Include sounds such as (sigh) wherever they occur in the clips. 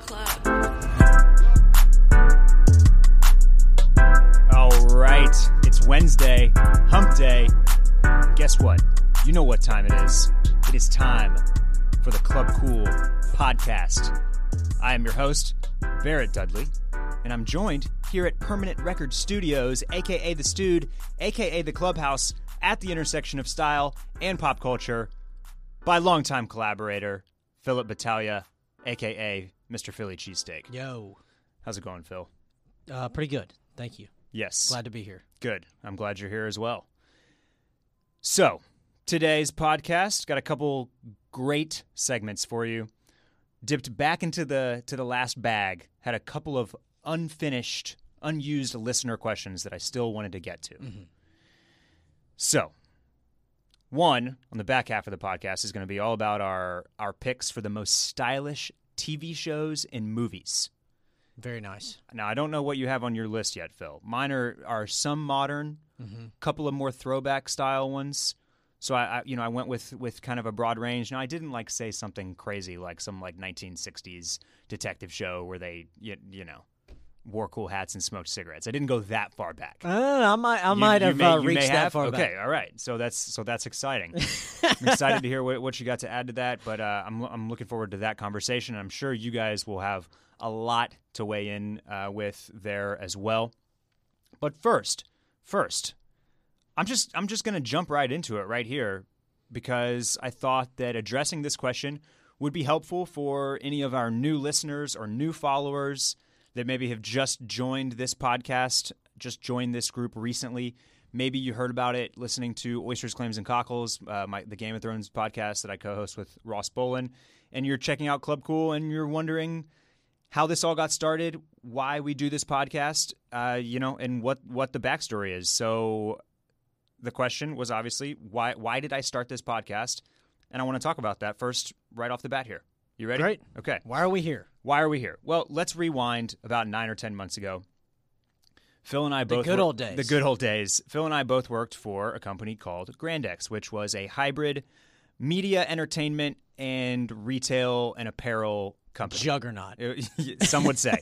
club. All right, it's Wednesday, hump day. Guess what? You know what time it is. It is time for the Club Cool podcast. I am your host, Barrett Dudley, and I'm joined here at Permanent Record Studios, aka The Stude, aka The Clubhouse, at the intersection of style and pop culture, by longtime collaborator, Philip Battaglia, aka Mr. Philly Cheesesteak. Yo, How's it going, Phil? uh, pretty good. Thank you. Yes. Glad to be here. Good. I'm glad you're here as well. So, today's podcast got a couple great segments for you. Dipped back into the to the last bag, had a couple of unfinished, unused listener questions that I still wanted to get to. So, one on the back half of the podcast is going to be all about our our picks for the most stylish TV shows and movies. Very nice. Now I don't know what you have on your list yet, Phil. Mine are, are some modern, mm-hmm. couple of more throwback style ones. So I, I, you know, I went with with kind of a broad range. Now I didn't like say something crazy like some like 1960s detective show where they, you, you know, wore cool hats and smoked cigarettes. I didn't go that far back. Uh, I might, I You- might you have may- uh, reached that have? far Okay, back. all right. So that's so that's exciting. (laughs) I'm excited to hear what, what you got to add to that, but uh, I'm I'm looking forward to that conversation. I'm sure you guys will have a lot to weigh in uh, with there as well. But first, first, I'm just I'm just gonna jump right into it right here because I thought that addressing this question would be helpful for any of our new listeners or new followers that maybe have just joined this podcast, just joined this group recently. Maybe you heard about it listening to Oysters, Clams, and Cockles, uh, my, the Game of Thrones podcast that I co-host with Ross Bolin, and you're checking out Club Cool and you're wondering how this all got started, why we do this podcast, uh, you know, and what what the backstory is. So the question was obviously why why did I start this podcast? And I want to talk about that first right off the bat here. You ready? Great. Okay. Why are we here? Why are we here? Well, let's rewind about 9 or 10 months ago. Phil and I The both good wor- old days. The good old days. Phil and I both worked for a company called Grandex, which was a hybrid media entertainment and retail and apparel company. Juggernaut. (laughs) Some would say.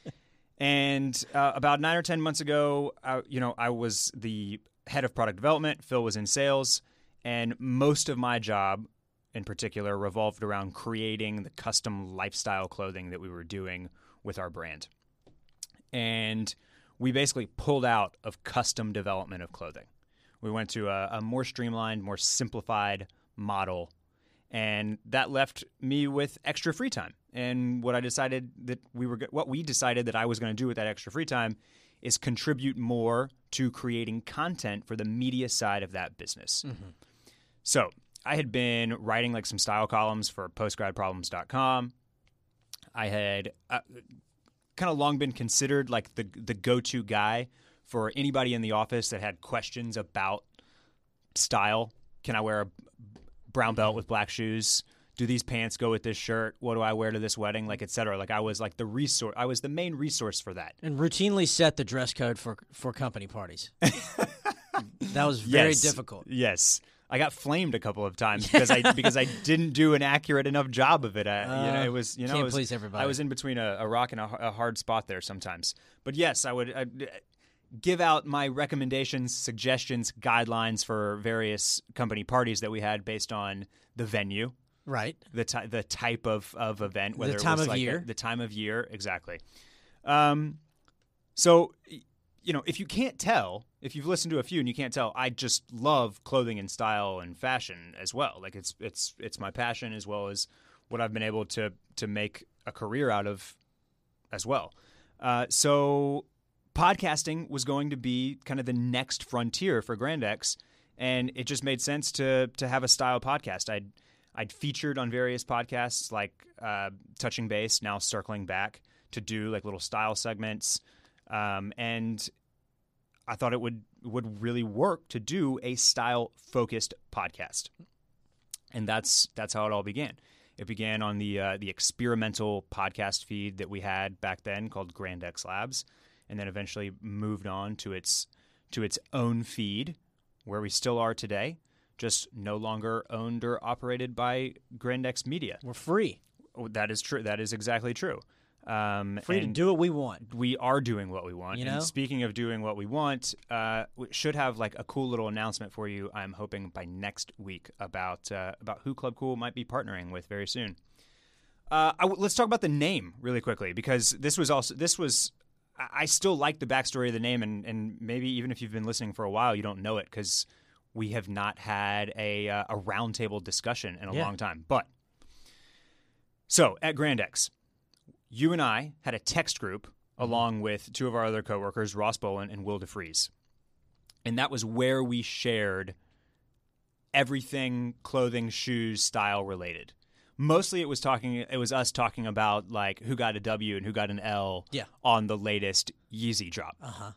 (laughs) and uh, about nine or ten months ago, I, you know, I was the head of product development. Phil was in sales, and most of my job, in particular, revolved around creating the custom lifestyle clothing that we were doing with our brand. And we basically pulled out of custom development of clothing. We went to a, a more streamlined, more simplified model and that left me with extra free time. And what I decided that we were, what we decided that I was going to do with that extra free time, is contribute more to creating content for the media side of that business. Mm-hmm. So I had been writing like some style columns for postgradproblems.com. I had uh, kind of long been considered like the the go to guy for anybody in the office that had questions about style. Can I wear a brown belt with black shoes? Do these pants go with this shirt? What do I wear to this wedding? Like, et cetera. Like, I was like the resource. I was the main resource for that. And routinely set the dress code for for company parties. (laughs) that was very Yes. difficult. Yes, I got flamed a couple of times (laughs) because I because I didn't do an accurate enough job of it. I, you know, Uh, it was you know was- please everybody. I was in between a, a rock and a, a hard spot there sometimes. But yes, I would. I'd, give out my recommendations, suggestions, guidelines for various company parties that we had based on the venue, Right. the ty- the type of, of event, whether time it was of like year. a- the time of year, exactly. Um, so you know, if you can't tell, if you've listened to a few and you can't tell, I just love clothing and style and fashion as well. Like it's it's it's my passion as well as what I've been able to to make a career out of as well. Uh, so podcasting was going to be kind of the next frontier for Grandex, and it just made sense to to have a style podcast. I'd I'd featured on various podcasts like uh, Touching Base, now circling back to do like little style segments, um, and I thought it would would really work to do a style focused podcast, and that's that's how it all began. It began on the uh, the experimental podcast feed that we had back then called Grandex Labs, and then eventually moved on to its to its own feed, where we still are today, just no longer owned or operated by Grandex Media. We're free. that is true. That is exactly true. Um, Free to do what we want. we are doing what we want. You And know? speaking of doing what we want, uh, we should have like a cool little announcement for you. I'm hoping by next week about uh, about who Club Cool might be partnering with very soon. Uh, I w- let's talk about the name really quickly because this was also this was I I still like the backstory of the name and and maybe even if you've been listening for a while you don't know it because we have not had a uh, a roundtable discussion in a Yeah. long time. But so at Grandex, you and I had a text group along with two of our other coworkers, Ross Bolin and Will DeFries. And that was where we shared everything clothing, shoes, style related. Mostly it was talking it was us talking about like who got a W and who got an L Yeah. on the latest Yeezy drop. Uh huh.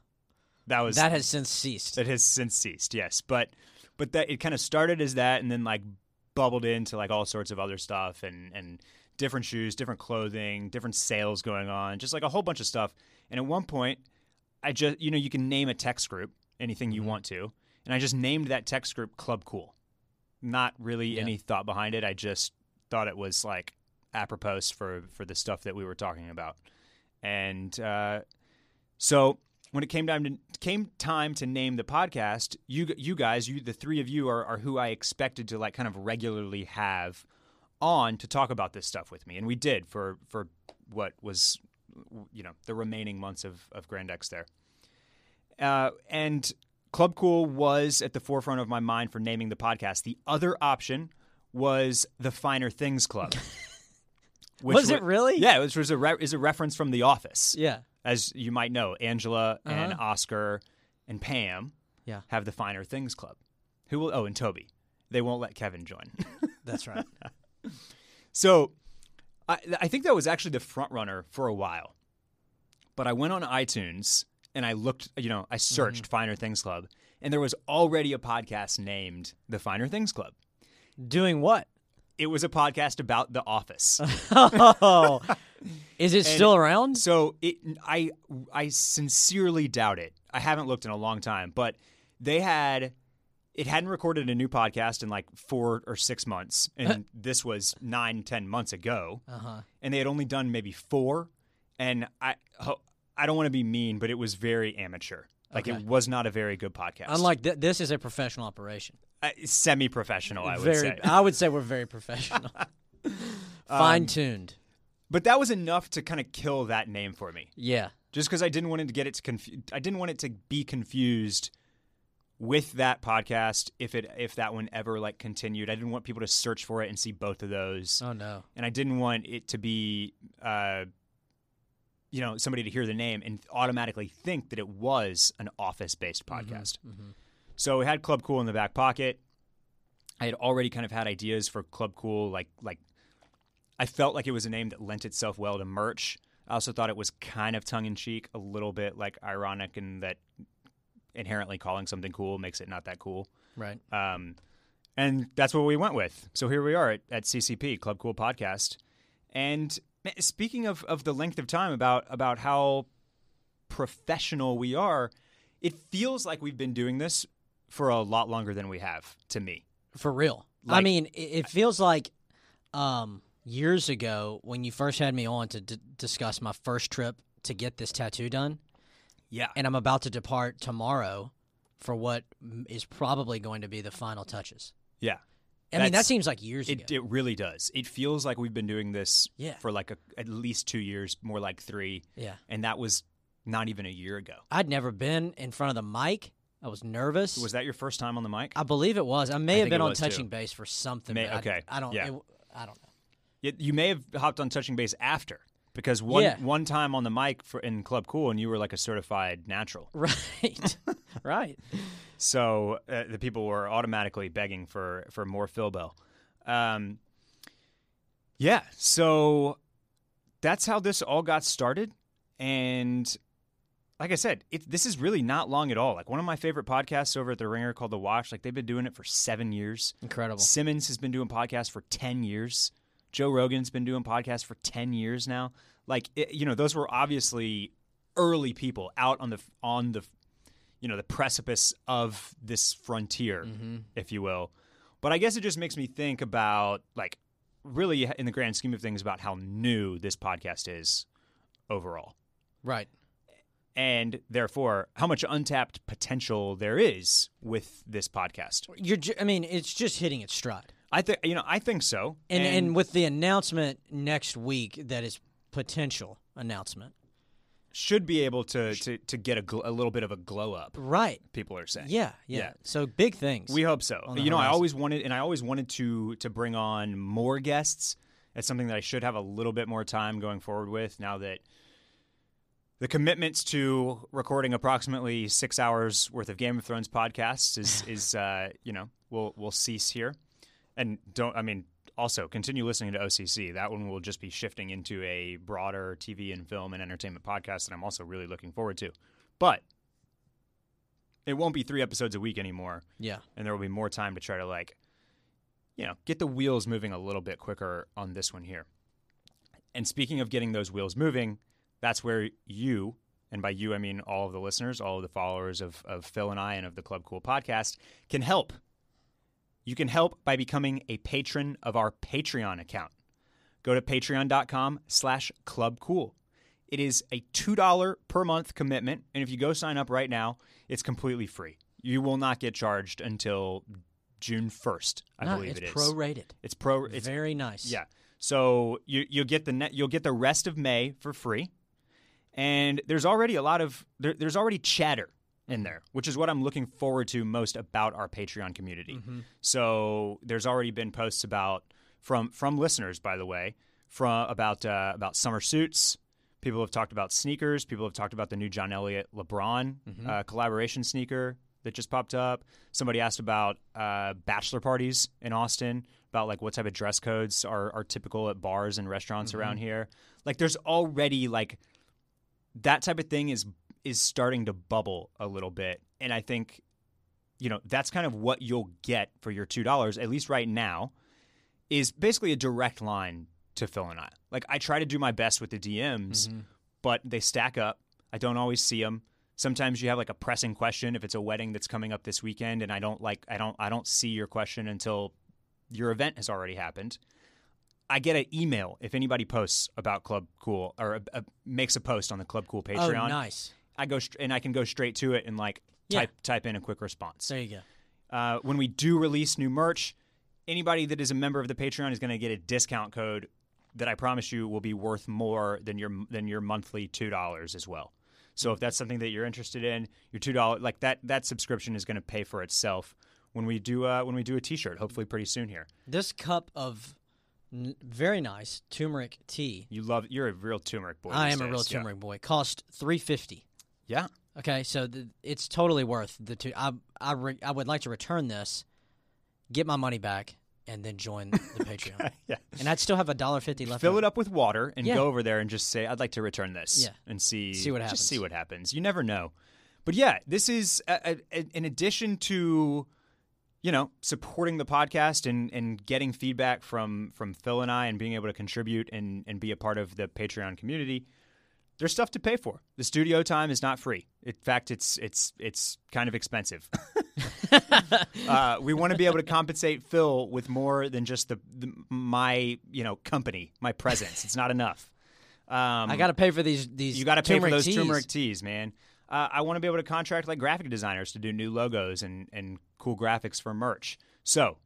That was That has since ceased. that has since ceased, yes. But but that it kind of started as that and then like bubbled into like all sorts of other stuff and and different shoes, different clothing, different sales going on, just like a whole bunch of stuff. And at one point, I just you know, you can name a text group anything you want to, and I just named that text group Club Cool. Not really Yeah. any thought behind it. I just thought it was like apropos for for the stuff that we were talking about. And uh so when it came time to came time to name the podcast, you you guys, you the three of you are, are who I expected to like kind of regularly have on to talk about this stuff with me, and we did for for what was you know the remaining months of of Grandex there. Uh, and Club Cool was at the forefront of my mind for naming the podcast. The other option was the Finer Things Club. (laughs) Was it really? Yeah, which was a re- is a reference from The Office Yeah. as you might know, Angela and Uh-huh. Oscar and Pam Yeah. have the Finer Things Club. Who will? Oh, and Toby. They won't let Kevin join. That's right. (laughs) so, I, I think that was actually the front runner for a while. But I went on iTunes and I looked. You know, I mm-hmm. searched Finer Things Club, and there was already a podcast named the Finer Things Club. Doing what? It was a podcast about The Office. (laughs) Oh, is it still around? So it, I, I sincerely doubt it. I haven't looked in a long time, but they had, it hadn't recorded a new podcast in like four or six months, and this was nine, ten months ago, Uh huh. and they had only done maybe four, and I, I don't want to be mean, but it was very amateur. Like Okay. it was not a very good podcast. Unlike th- this is a professional operation. uh, semi-professional, I would very, say. I would say we're very professional. (laughs) Fine tuned. but that was enough to kind of kill that name for me. yeah. just because I didn't want it to get it to confu- I didn't want it to be confused with that podcast if it if that one ever like continued. I didn't want people to search for it and see both of those, Oh no. and I didn't want it to be, uh, you know, somebody to hear the name and automatically think that it was an office based podcast. Mm-hmm. So we had Club Cool in the back pocket. I had already kind of had ideas for Club Cool, like like I felt like it was a name that lent itself well to merch. I also thought it was kind of tongue in cheek, a little bit like ironic, and that inherently calling something cool makes it not that cool. Right. Um, and that's what we went with. So here we are at, at CCP Club Cool Podcast. And speaking of, of the length of time about about how professional we are, it feels like we've been doing this for a lot longer than we have. To me, For real. I mean, it, it feels like um, years ago when you first had me on to d- discuss my first trip to get this tattoo done, yeah, and I'm about to depart tomorrow for what is probably going to be the final touches. yeah. I mean, that seems like years It, ago. it really does. It feels like we've been doing this Yeah. for like a, at least two years, more like three, yeah. and that was not even a year ago. I'd never been in front of the mic. I was nervous. Was that your first time on the mic? I believe it was. I may I have been on was, too. touching base for something. May- but I- okay. I, don't. Yeah. it- I don't know. You may have hopped on touching base after because one Yeah. one time on the mic for in Club Cool and you were like a certified natural. (laughs) Right. (laughs) right. So uh, the people were automatically begging for for more Phil Bell. Um, yeah, so that's how this all got started, and like I said, it, this is really not long at all. Like one of my favorite podcasts over at the Ringer called The Watch. Like they've been doing it for seven years. Incredible. Simmons has been doing podcasts for 10 years. Joe Rogan's been doing podcasts for 10 years now. Like it, you know, those were obviously early people out on the on the you know, the precipice of this frontier, Mm-hmm. if you will. But I guess it just makes me think about like really, in the grand scheme of things, about how new this podcast is overall. Right. And therefore, how much untapped potential there is with this podcast. You're. Ju- I mean, it's just hitting its stride. I think you know. I think so. And, and with the announcement next week, that is potential announcement. should be able to to, to get a, gl- a little bit of a glow up. Right. People are saying. Yeah, yeah. Yeah. So big things. We hope so. You know, I always wanted, and I always wanted to to bring on more guests. It's something that I should have a little bit more time going forward with. Now that the commitments to recording approximately six hours worth of Game of Thrones podcasts is (laughs) is uh, you know will will cease here, and don't I mean also continue listening to OCC. That one will just be shifting into a broader TV and film and entertainment podcast that I'm also really looking forward to, but. It won't be three episodes a week anymore yeah. and there will be more time to try to like you know get the wheels moving a little bit quicker on this one here and speaking of getting those wheels moving that's where you and by you i mean all of the listeners all of the followers of, of phil and i and of the club cool podcast can help you can help by becoming a patron of our patreon account go to patreon.com slash clubcool. it is a $2 per month commitment and if you go sign up right now it's completely free you will not get charged until june 1st i No, believe it's it is prorated. it's pro it's Very nice. yeah. So you you'll get the net, you'll get the rest of May for free, and there's already a lot of there, there's already chatter in there, which is what I'm looking forward to most about our Patreon community. So there's already been posts about from from listeners, by the way, from about uh, about summer suits. People have talked about sneakers. People have talked about the new John Elliott LeBron uh, collaboration sneaker that just popped up. Somebody asked about uh, bachelor parties in Austin, about like what type of dress codes are, are typical at bars and restaurants around here. Like there's already like that type of thing is is starting to bubble a little bit, and I think you know that's kind of what you'll get for your two dollars at least right now is basically a direct line to Phil and I. Like I try to do my best with the DMs, mm-hmm. but they stack up. I don't always see them. Sometimes you have like a pressing question if it's a wedding that's coming up this weekend and I don't like I don't I don't see your question until your event has already happened. I get an email if anybody posts about Club Cool or a, a, makes a post on the Club Cool Oh, Patreon. nice. I go str- and I can go straight to it and like Yeah. type type in a quick response. There you go. Uh, when we do release new merch, anybody that is a member of the Patreon is going to get a discount code that I promise you will be worth more than your than your monthly two dollars as well. So if that's something that you're interested in, your two dollar like that that subscription is going to pay for itself when we do uh, when we do a T-shirt. Hopefully, pretty soon here. This cup of n- very nice turmeric tea. You love you're a real turmeric boy. I am a real days. Yeah. turmeric boy. Cost three fifty. Yeah. Okay, so th- it's totally worth the two. I I, re- I would like to return this, get my money back, and then join (laughs) the Patreon. yeah. And I'd still have a dollar fifty left. Fill over. it up with water and Yeah. go over there and just say, "I'd like to return this." Yeah. and see See what Just see happens. what happens. You never know. But yeah, this is a, a, in addition to you know supporting the podcast and and getting feedback from from Phil and I and being able to contribute and and be a part of the Patreon community. There's stuff to pay for. The studio time is not free. In fact, it's it's it's kind of expensive. (laughs) uh, we want to be able to compensate Phil with more than just the, the my you know company, my presence. It's not enough. Um, I got to pay for these these. you got to pay for those teas. turmeric teas, man. Uh, I want to be able to contract like graphic designers to do new logos and and cool graphics for merch. So,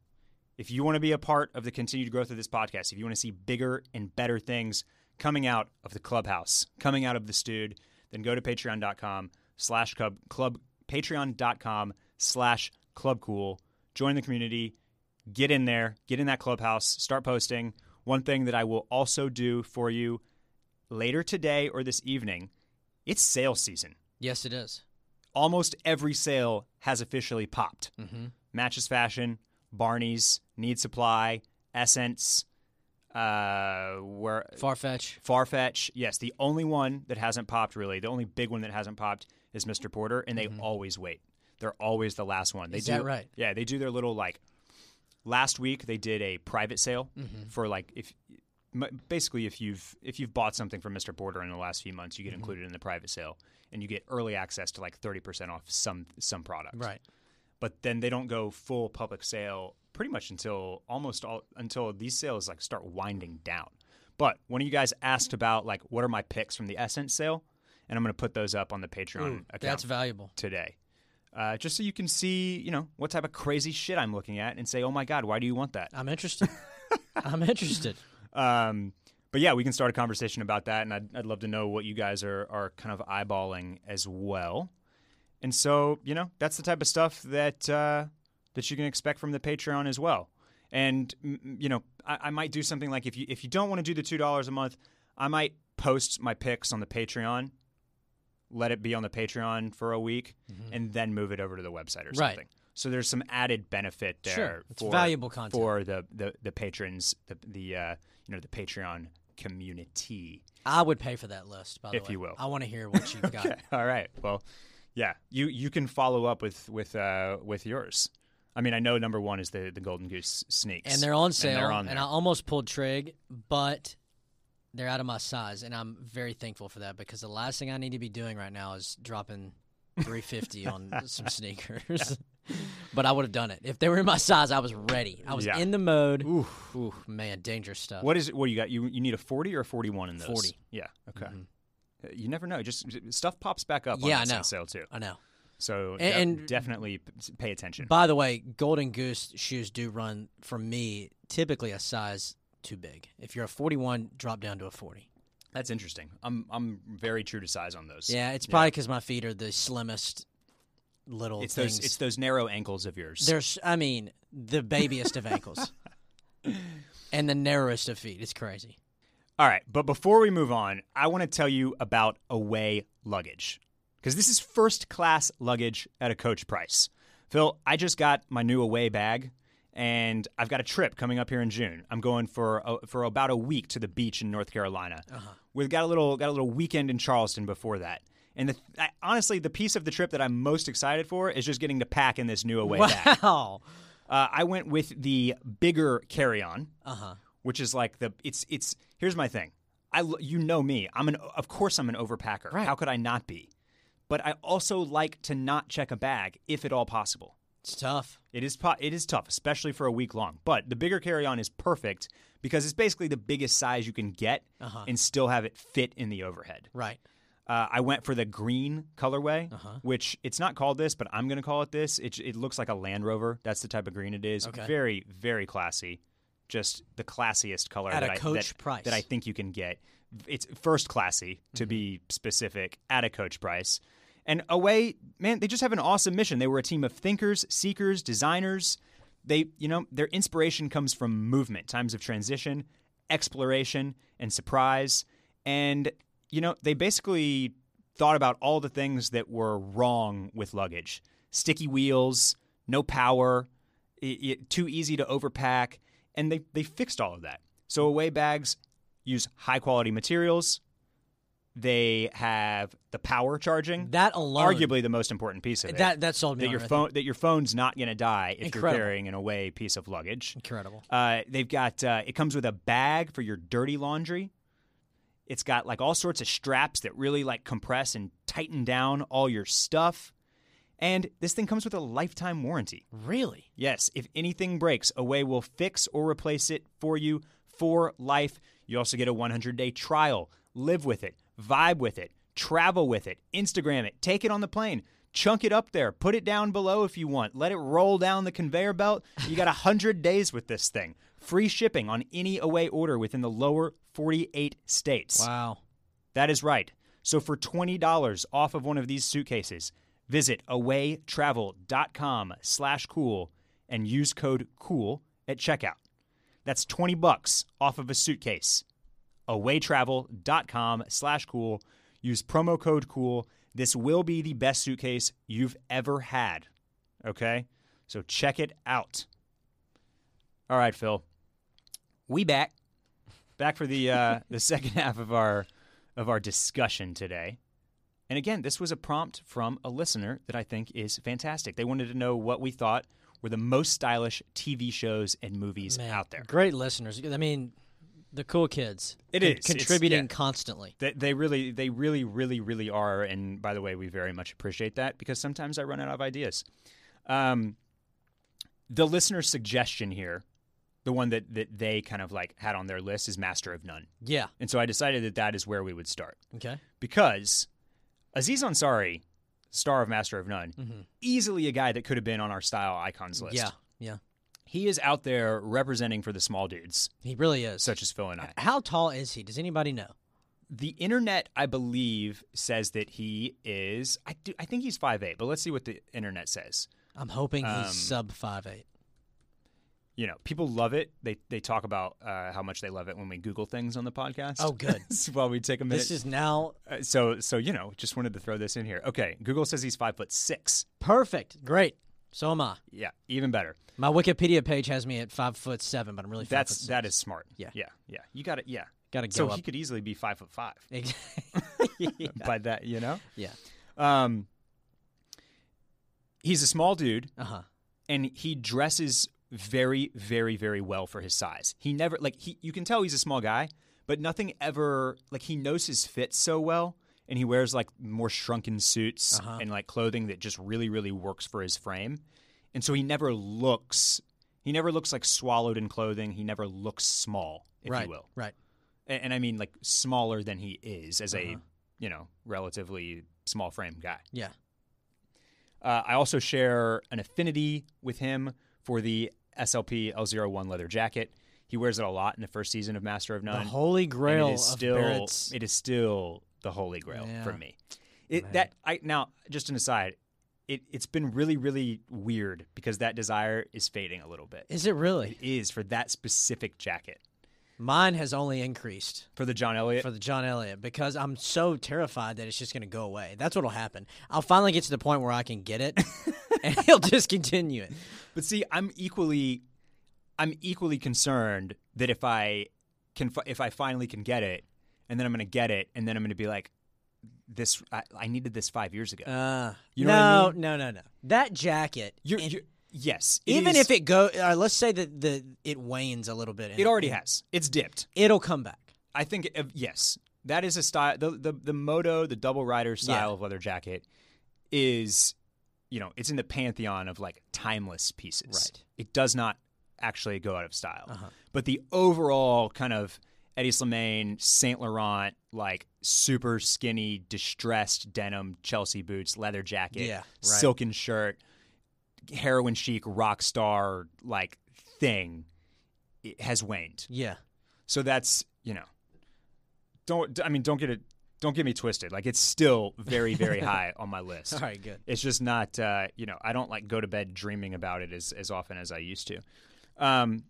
if you want to be a part of the continued growth of this podcast, if you want to see bigger and better things coming out of the clubhouse, coming out of the Stude, then go to patreon.com slash club club patreon.com slash club cool. Join the community, get in there, get in that clubhouse, start posting. One thing that I will also do for you later today or this evening, it's sale season. Yes, it is. Almost every sale has officially popped. Mm-hmm. Matches Fashion, Barney's, Need Supply, SSENSE, uh, where Farfetch. Farfetch. Yes, the only one that hasn't popped really, the only big one that hasn't popped is Mr. Porter, and they mm-hmm. always wait. They're always the last one. They Is do, that right? Yeah, they do their little like. Last week they did a private sale mm-hmm. for like if basically if you've if you've bought something from Mr. Porter in the last few months, you get mm-hmm. included in the private sale, and you get early access to like thirty percent off some some products Right. but then they don't go full public sale pretty much until almost all until these sales like start winding down. But one of you guys asked about like what are my picks from the SSENSE sale, and I'm going to put those up on the Patreon Ooh, account that's valuable. today. Uh, just so you can see, you know, what type of crazy shit I'm looking at and say, oh my God, why do you want that? I'm interested. (laughs) I'm interested. Um, but yeah, we can start a conversation about that, and I'd, I'd love to know what you guys are, are kind of eyeballing as well. And so, you know, that's the type of stuff that uh, that you can expect from the Patreon as well. And you know, I, I might do something like if you if you don't want to do the two dollars a month, I might post my picks on the Patreon, let it be on the Patreon for a week, and then move it over to the website or Right. something. So there's some added benefit there Sure. It's for valuable content. for the the, the patrons, the the uh, you know the Patreon community. I would pay for that list, by the If way. you will. I want to hear what you've (laughs) got. All right. Well, yeah, you you can follow up with with uh, with yours. I mean, I know number one is the the Golden Goose sneaks, And they're on sale. And they're on and. I almost pulled trig, but they're out of my size, and I'm very thankful for that because the last thing I need to be doing right now is dropping 350 on (laughs) some sneakers. but I would have done it if they were in my size. I was ready. I was Yeah. in the mode. Oof. Ooh, man, dangerous stuff. What is it? What do you got? You you need a forty or a forty one in those? 40. Yeah. Okay. Mhm. Uh, You never know. Just stuff pops back up. Yeah, I know. sale too. I know. So And- and- definitely pay attention. By the way, Golden Goose shoes do run for me typically a size too big. If you're a 41, drop down to a 40. That's interesting. I'm I'm very true to size on those. Yeah, it's probably because my feet are the slimmest little It's things. those it's those narrow ankles of yours. There's, I mean, the babiest of ankles (laughs) and the narrowest of feet. It's crazy. All right, but before we move on, I want to tell you about away luggage because this is first class luggage at a coach price. Phil, I just got my new away bag, and I've got a trip coming up here in June. I'm going for a, for about a week to the beach in North Carolina. We've got a little got a little weekend in Charleston before that. And the, I, honestly, the piece of the trip that I'm most excited for is just getting to pack in this new away bag. Wow. Uh, I went with the bigger carry-on Uh huh. which is like the it's it's here's my thing. I you know me. I'm an of course I'm an overpacker. Right. How could I not be? But I also like to not check a bag if at all possible. It's tough. It is po- it is tough, especially for a week long. But the bigger carry-on is perfect because it's basically the biggest size you can get Uh-huh. and still have it fit in the overhead. Right. Uh, I went for the green colorway, Uh-huh. which it's not called this, but I'm going to call it this. It, it looks like a Land Rover. That's the type of green it is. Okay. Very, very classy. Just the classiest color At that a I- Coach that- price. that I think you can get. It's first classy, to Mm-hmm. be specific, at a Coach price. And away, man, they just have an awesome mission. They were a team of thinkers, seekers, designers. They, you know, their inspiration comes from movement, times of transition, exploration, and surprise. And, you know, they basically thought about all the things that were wrong with luggage sticky wheels, no power, i i too easy to overpack. And they, they fixed all of that. So, away bags use high quality materials. They have the power charging, That alone. arguably the most important piece of it. That that sold me that on your I phone that your phone's not going to die if Incredible. you're carrying an away piece of luggage. Incredible. Uh, they've got uh, it comes with a bag for your dirty laundry. It's got like all sorts of straps that really like compress and tighten down all your stuff. And this thing comes with a lifetime warranty. Really? Yes, if anything breaks, Away will fix or replace it for you for life. You also get a 100 day trial. Live with it, vibe with it, travel with it, Instagram it, take it on the plane, chunk it up there, put it down below if you want, let it roll down the conveyor belt. You got 100 (laughs) days with this thing. Free shipping on any Away order within the lower 48 states. Wow. That is right. So for $20 off of one of these suitcases, visit awaytravel.com slash cool and use code COOL at checkout. That's 20 bucks off of a suitcase. awaytravel.com slash cool. Use promo code COOL. This will be the best suitcase you've ever had. Okay? So check it out. All right, Phil. We back. Back for the uh, (laughs) the second half of our of our discussion today. And again, this was a prompt from a listener that I think is fantastic. They wanted to know what we thought were the most stylish TV shows and movies Man, out there. Great listeners. I mean, the cool kids. It con- is. Contributing yeah. constantly. They, they really, they really, really, really are. And by the way, we very much appreciate that because sometimes I run out of ideas. Um, the listener's suggestion here, the one that that they kind of like had on their list, is Master of None, Yeah. and so I decided that that is where we would start Okay. because Aziz Ansari, star of Master of None, Mm-hmm. easily a guy that could have been on our style icons list. Yeah. Yeah. He is out there representing for the small dudes, He really is. such as Phil and I. How tall is he? Does anybody know? The internet, I believe, says that he is. I do. I think he's five eight, but let's see what the internet says. I'm hoping Um, he's sub five eight. You know, people love it. They they talk about uh, how much they love it when we Google things on the podcast. Oh, good. (laughs) While we take a minute. This is now Uh, so so you know, just wanted to throw this in here. Okay, Google says he's five foot six. perfect. Great. So am I. Yeah, even better. My Wikipedia page has me at five foot seven, but I'm really five That's that is smart. Yeah. yeah, yeah. You got it. Yeah. Got to go So up. he could easily be five foot five. (laughs) (laughs) (laughs) yeah. By that, you know. yeah. Um, he's a small dude, Uh huh. and he dresses very, very, very well for his size. He never like he. You can tell he's a small guy, but nothing ever like he knows his fit so well, and he wears like more shrunken suits Uh-huh. and like clothing that just really, really works for his frame, and so he never looks. He never looks like swallowed in clothing. He never looks small, if right. you will. Right. and, and I mean like smaller than he is as a Uh-huh. you know relatively small frame guy. Yeah. Uh, I also share an affinity with him for the SLP L01 leather jacket. He wears it a lot in the first season of Master of None. the holy grail it is of still Barrett's. it is still the holy grail for me. It Man. that I now just an aside. It it's been really really weird because that desire is fading a little bit. Is it really? It is for that specific jacket Mine has only increased for the John Elliott. for the John Elliott because I'm so terrified that it's just going to go away. That's what'll happen. I'll finally get to the point where I can get it, (laughs) and he'll discontinue it. But see, I'm equally, I'm equally concerned that if I can, if I finally can get it, and then I'm going to get it, and then I'm going to be like, this, I, I needed this five years ago. Uh, You know no, what I mean? no, no, no. That jacket, you're, and you're, yes, even is- if it go, uh, let's say that the it wanes a little bit. it already has, it's dipped. It'll come back. I think, uh, yes, that is a style. The the the moto, the double rider style Yeah. of leather jacket, is, you know, it's in the pantheon of like timeless pieces. Right. It does not actually go out of style. Uh-huh. But the overall kind of Hedi Slimane, Saint Laurent, like super skinny, distressed denim Chelsea boots, leather jacket, Yeah, right. silken shirt, heroin chic rock star like thing it has waned. Yeah, So that's you know, don't I mean don't get it don't get me twisted. Like it's still very very (laughs) high on my list. all right, good. It's just not uh, you know I don't like go to bed dreaming about it as as often as I used to. Um,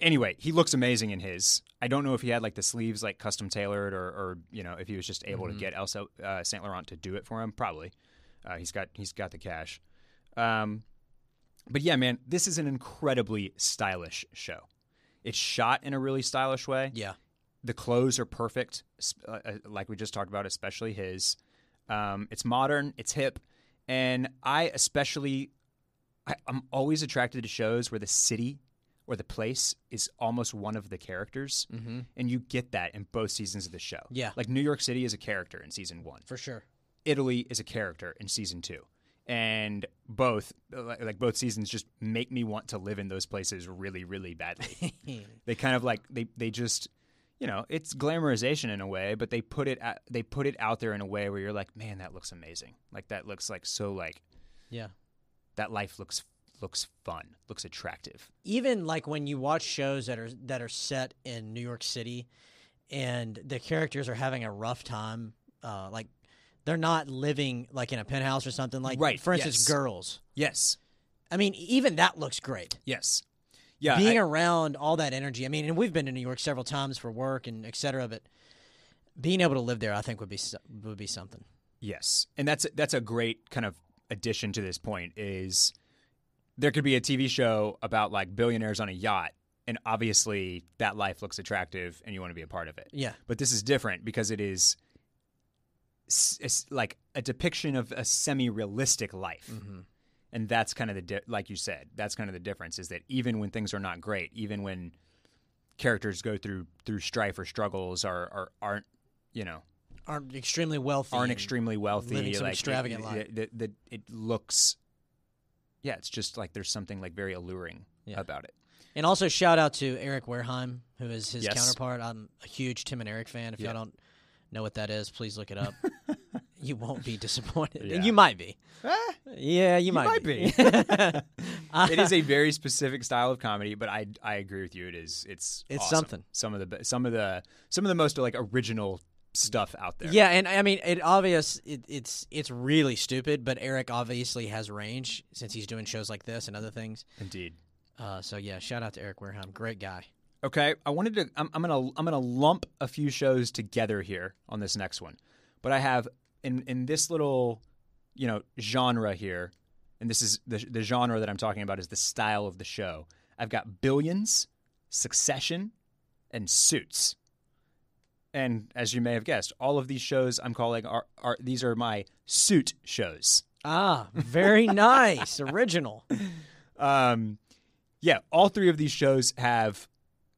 anyway, he looks amazing in his. I don't know if he had like the sleeves like custom tailored or or you know if he was just able Mhm. to get Elsa uh, Saint Laurent to do it for him. Probably, uh, he's got he's got the cash. Um, but yeah, man, this is an incredibly stylish show. It's shot in a really stylish way Yeah, the clothes are perfect, uh, uh, like we just talked about, especially his. Um, it's modern, it's hip, and I especially, I, I'm always attracted to shows where the city or the place is almost one of the characters, mm-hmm. and you get that in both seasons of the show. Yeah. like New York City is a character in season one. for sure. Italy is a character in season two. And both, like like both seasons, just make me want to live in those places really, really badly (laughs) they kind of like they they just you know it's glamorization in a way but they put it at, they put it out there in a way where you're like man that looks amazing like that looks like so like yeah. that life looks looks fun looks attractive. Even like when you watch shows that are that are set in New York City and the characters are having a rough time uh, like they're not living like in a penthouse or something. Like Right, for instance yes. girls. Yes. I mean even that looks great. Yes. Yeah being I- around all that energy I mean and we've been to New York several times for work and et cetera but being able to live there I think would be would be something. Yes, and that's that's a great kind of addition to this point. Is there could be a TV show about like billionaires on a yacht, and obviously that life looks attractive, and you want to be a part of it. yeah But this is different because it is it's like a depiction of a semi-realistic life, mm-hmm. and that's kind of the di- like you said. That's kind of the difference. Is that even when things are not great, even when characters go through through strife or struggles, or, or aren't you know aren't extremely wealthy aren't extremely wealthy, living some like extravagant it, life. it, it, it looks, yeah, it's just like there's something like very alluring Yeah. about it. And also shout out to Eric Wareheim, who is his Yes. counterpart. I'm a huge Tim and Eric fan. If Yeah. y'all don't know what that is, please look it up. (laughs) you won't be disappointed. Yeah. You might be. Ah, Yeah, you, might, might be. (laughs) it is a very specific style of comedy, but I I agree with you. It is it's It's awesome. something. Some of the some of the some of the most like original stuff out there. Yeah, and I mean, it obvious. It, it's it's really stupid, but Eric obviously has range since he's doing shows like this and other things. indeed. Uh, so yeah, shout out to Eric Wareheim, great guy. Okay, I wanted to. I'm, I'm gonna I'm gonna lump a few shows together here on this next one, but I have in in this little, you know, genre here, and this is the the genre that I'm talking about is the style of the show. I've got Billions, Succession, and Suits. And as you may have guessed, all of these shows I'm calling are, are these are my suit shows. Ah, very (laughs) nice, original. Um, yeah, all three of these shows have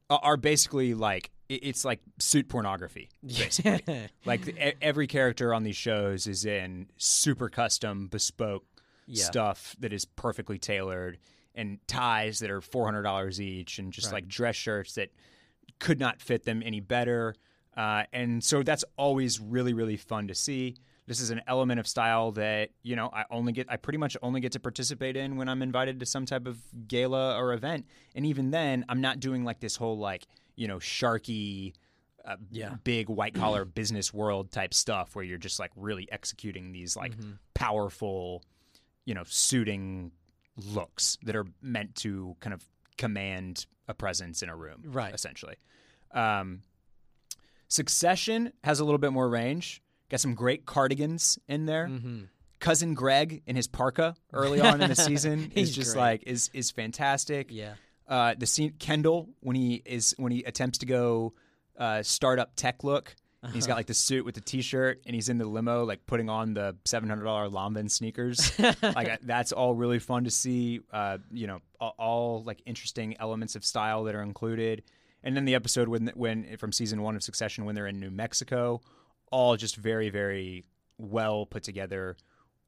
are basically like it's like suit pornography. (laughs) Basically, like every character on these shows is in super custom, bespoke Yeah. stuff that is perfectly tailored, and ties that are four hundred dollars each, and just Right. like dress shirts that could not fit them any better. Uh, and so that's always really, really fun to see. This is an element of style that you know I only get, I pretty much only get to participate in when I'm invited to some type of gala or event, and even then, I'm not doing like this whole like you know sharky, uh, Yeah. big white collar (clears throat) business world type stuff where you're just like really executing these like Mm-hmm. powerful, you know, suiting looks that are meant to kind of command a presence in a room, Right. Essentially. Um, Succession has a little bit more range. Got some great cardigans in there. hmm Cousin Greg in his parka early on in the (laughs) season is just great. like is is fantastic. Yeah. Uh, the scene Kendall when he is when he attempts to go uh, startup tech look. and He's got like the suit with the t-shirt, and he's in the limo, like putting on the seven hundred dollar Lanvin sneakers. (laughs) like that's all really fun to see. Uh, you know, all, all like interesting elements of style that are included. And then the episode when when from season one of Succession when they're in New Mexico, all just very very well put together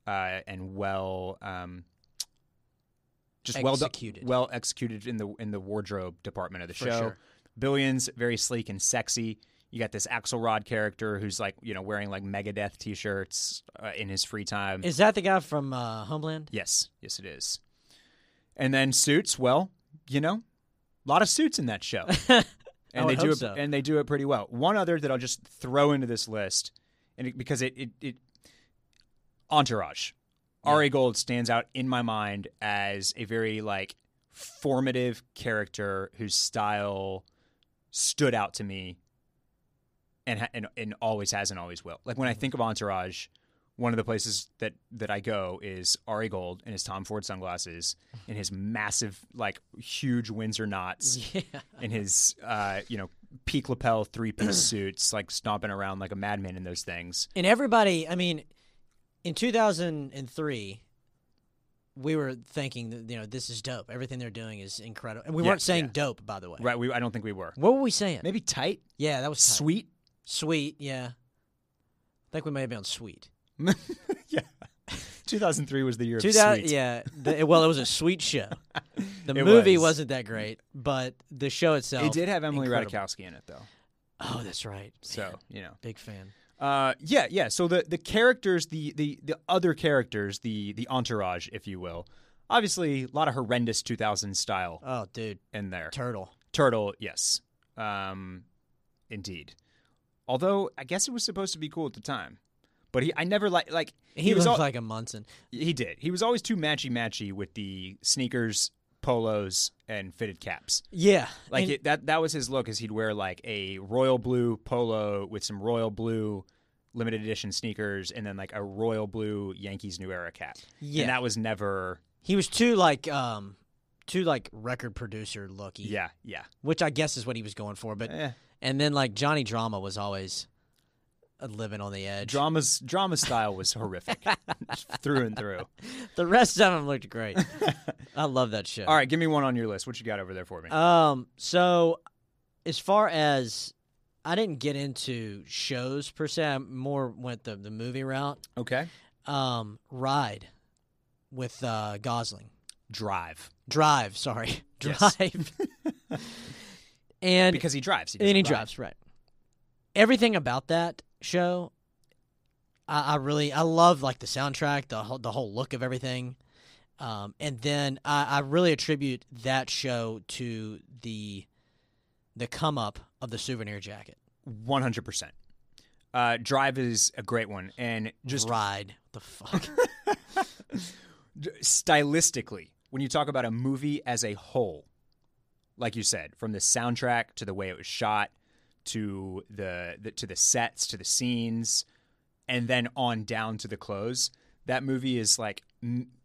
uh, and well um, just well do- Executed. well executed in the in the wardrobe department of the For show. sure. Billions very sleek and sexy. You got this Axelrod character who's like you know wearing like Megadeth t-shirts uh, in his free time. Is that the guy from uh, Homeland? Yes, yes, it is. And then suits. Well, you know, a lot of suits in that show, (laughs) and I they do it. so. And they do it pretty well. One other that I'll just throw into this list, and it, because it, it, it Entourage, Ari Gold stands out in my mind as a very like formative character whose style stood out to me, and ha- and, and always has and always will. Like when I think of Entourage, one of the places that that I go is Ari Gold in his Tom Ford sunglasses and his massive like huge Windsor knots (laughs) Yeah. and his uh, you know peak lapel three piece (clears throat) suits like stomping around like a madman in those things. And everybody, I mean, in 2003, we were thinking that you know this is dope. Everything they're doing is incredible, and we Yeah, weren't saying yeah. dope, by the way. Right? We I don't think we were. What were we saying? Maybe tight, Yeah, that was tight. sweet. Sweet, yeah. I think we may have been on sweet. (laughs) yeah. 2003 was the year of sweet. yeah. The, well, it was a sweet show. (laughs) The It movie was. not that great, but the show itself. It did have Emily incredible. Ratajkowski in it though. Oh, that's right. So, Man, you know. big fan. Uh, yeah, yeah. So the the characters, the the the other characters, the the entourage, if you will, obviously a lot of horrendous 2000 style Oh, dude, in there. turtle. Turtle, yes, um, indeed. Although I guess it was supposed to be cool at the time, but he I never like like He, was looked al- like a Munson. he did. He was always too matchy matchy with the sneakers, polos, and fitted caps. Yeah, Like it, that that was his look. Is he'd wear like a royal blue polo with some royal blue limited edition sneakers, and then like a royal blue Yankees New Era cap. Yeah. and that was never. he was too like um, too like record producer looky. Yeah, yeah. which I guess is what he was going for. But Eh, and then like Johnny Drama was always living on the edge. drama's drama style was horrific (laughs) through and through. the rest of them looked great. (laughs) I love that show. All right, give me one on your list. What you got over there for me? Um. So, as far as I didn't get into shows per se, I more went the the movie route. okay. Um, Ride with uh, Gosling. Drive Drive, sorry, Yes. (laughs) Drive, and because he drives. He and he doesn't drives right. Everything about that show, I, I really I love like the soundtrack, the whole, the whole look of everything, um, and then I, I really attribute that show to the the come up of the souvenir jacket. One hundred percent. Uh, Drive is a great one, and just ride the fuck. (laughs) stylistically, when you talk about a movie as a whole, like you said, from the soundtrack to the way it was shot, to the, the to the sets, to the scenes, and then on down to the clothes, that movie is like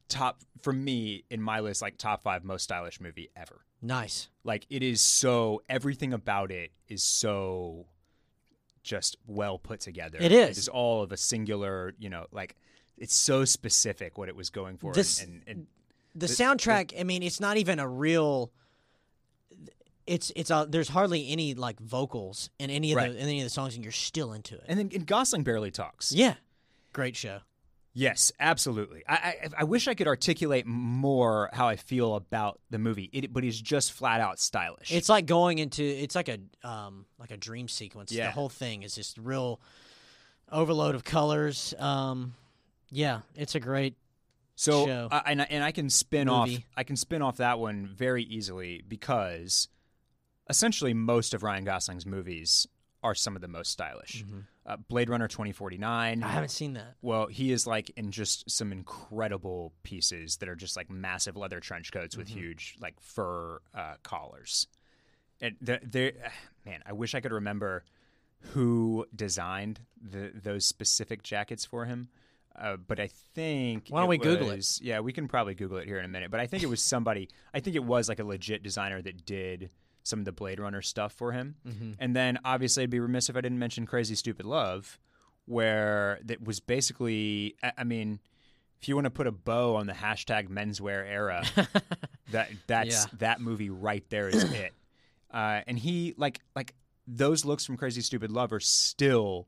top for me in my list, like top five most stylish movie ever. nice. Like it is so everything about it is so just well put together. It is. It is all of a singular, you know, like it's so specific what it was going for. This- and, and, and The The- soundtrack. I mean, it's not even a real. It's it's a, there's hardly any like vocals in any of Right. the in any of the songs, and you're still into it. and then and Gosling barely talks. yeah, great show. Yes, absolutely. I, I I wish I could articulate more how I feel about the movie. It, but he's just flat out stylish. It's like going into it's like a um like a dream sequence. Yeah. The whole thing is just real overload of colors. Um, yeah, it's a great. So show. uh, and I, and I can spin off I can spin off that one very easily because essentially most of Ryan Gosling's movies are some of the most stylish. Uh, Blade Runner 2049. I haven't seen that. Well, he is like in just some incredible pieces that are just like massive leather trench coats with huge like fur uh, collars. And they (sighs) man, I wish I could remember who designed the those specific jackets for him. Uh, but I think Why don't we Google it? Yeah, we can probably Google it here in a minute. But I think it was somebody. I think it was like a legit designer that did some of the Blade Runner stuff for him. Mm-hmm. And then obviously I'd be remiss if I didn't mention Crazy Stupid Love, where that was basically I mean, if you want to put a bow on the hashtag menswear era, (laughs) that that's Yeah. that movie right there is it. (clears throat) Uh, and he like like those looks from Crazy Stupid Love are still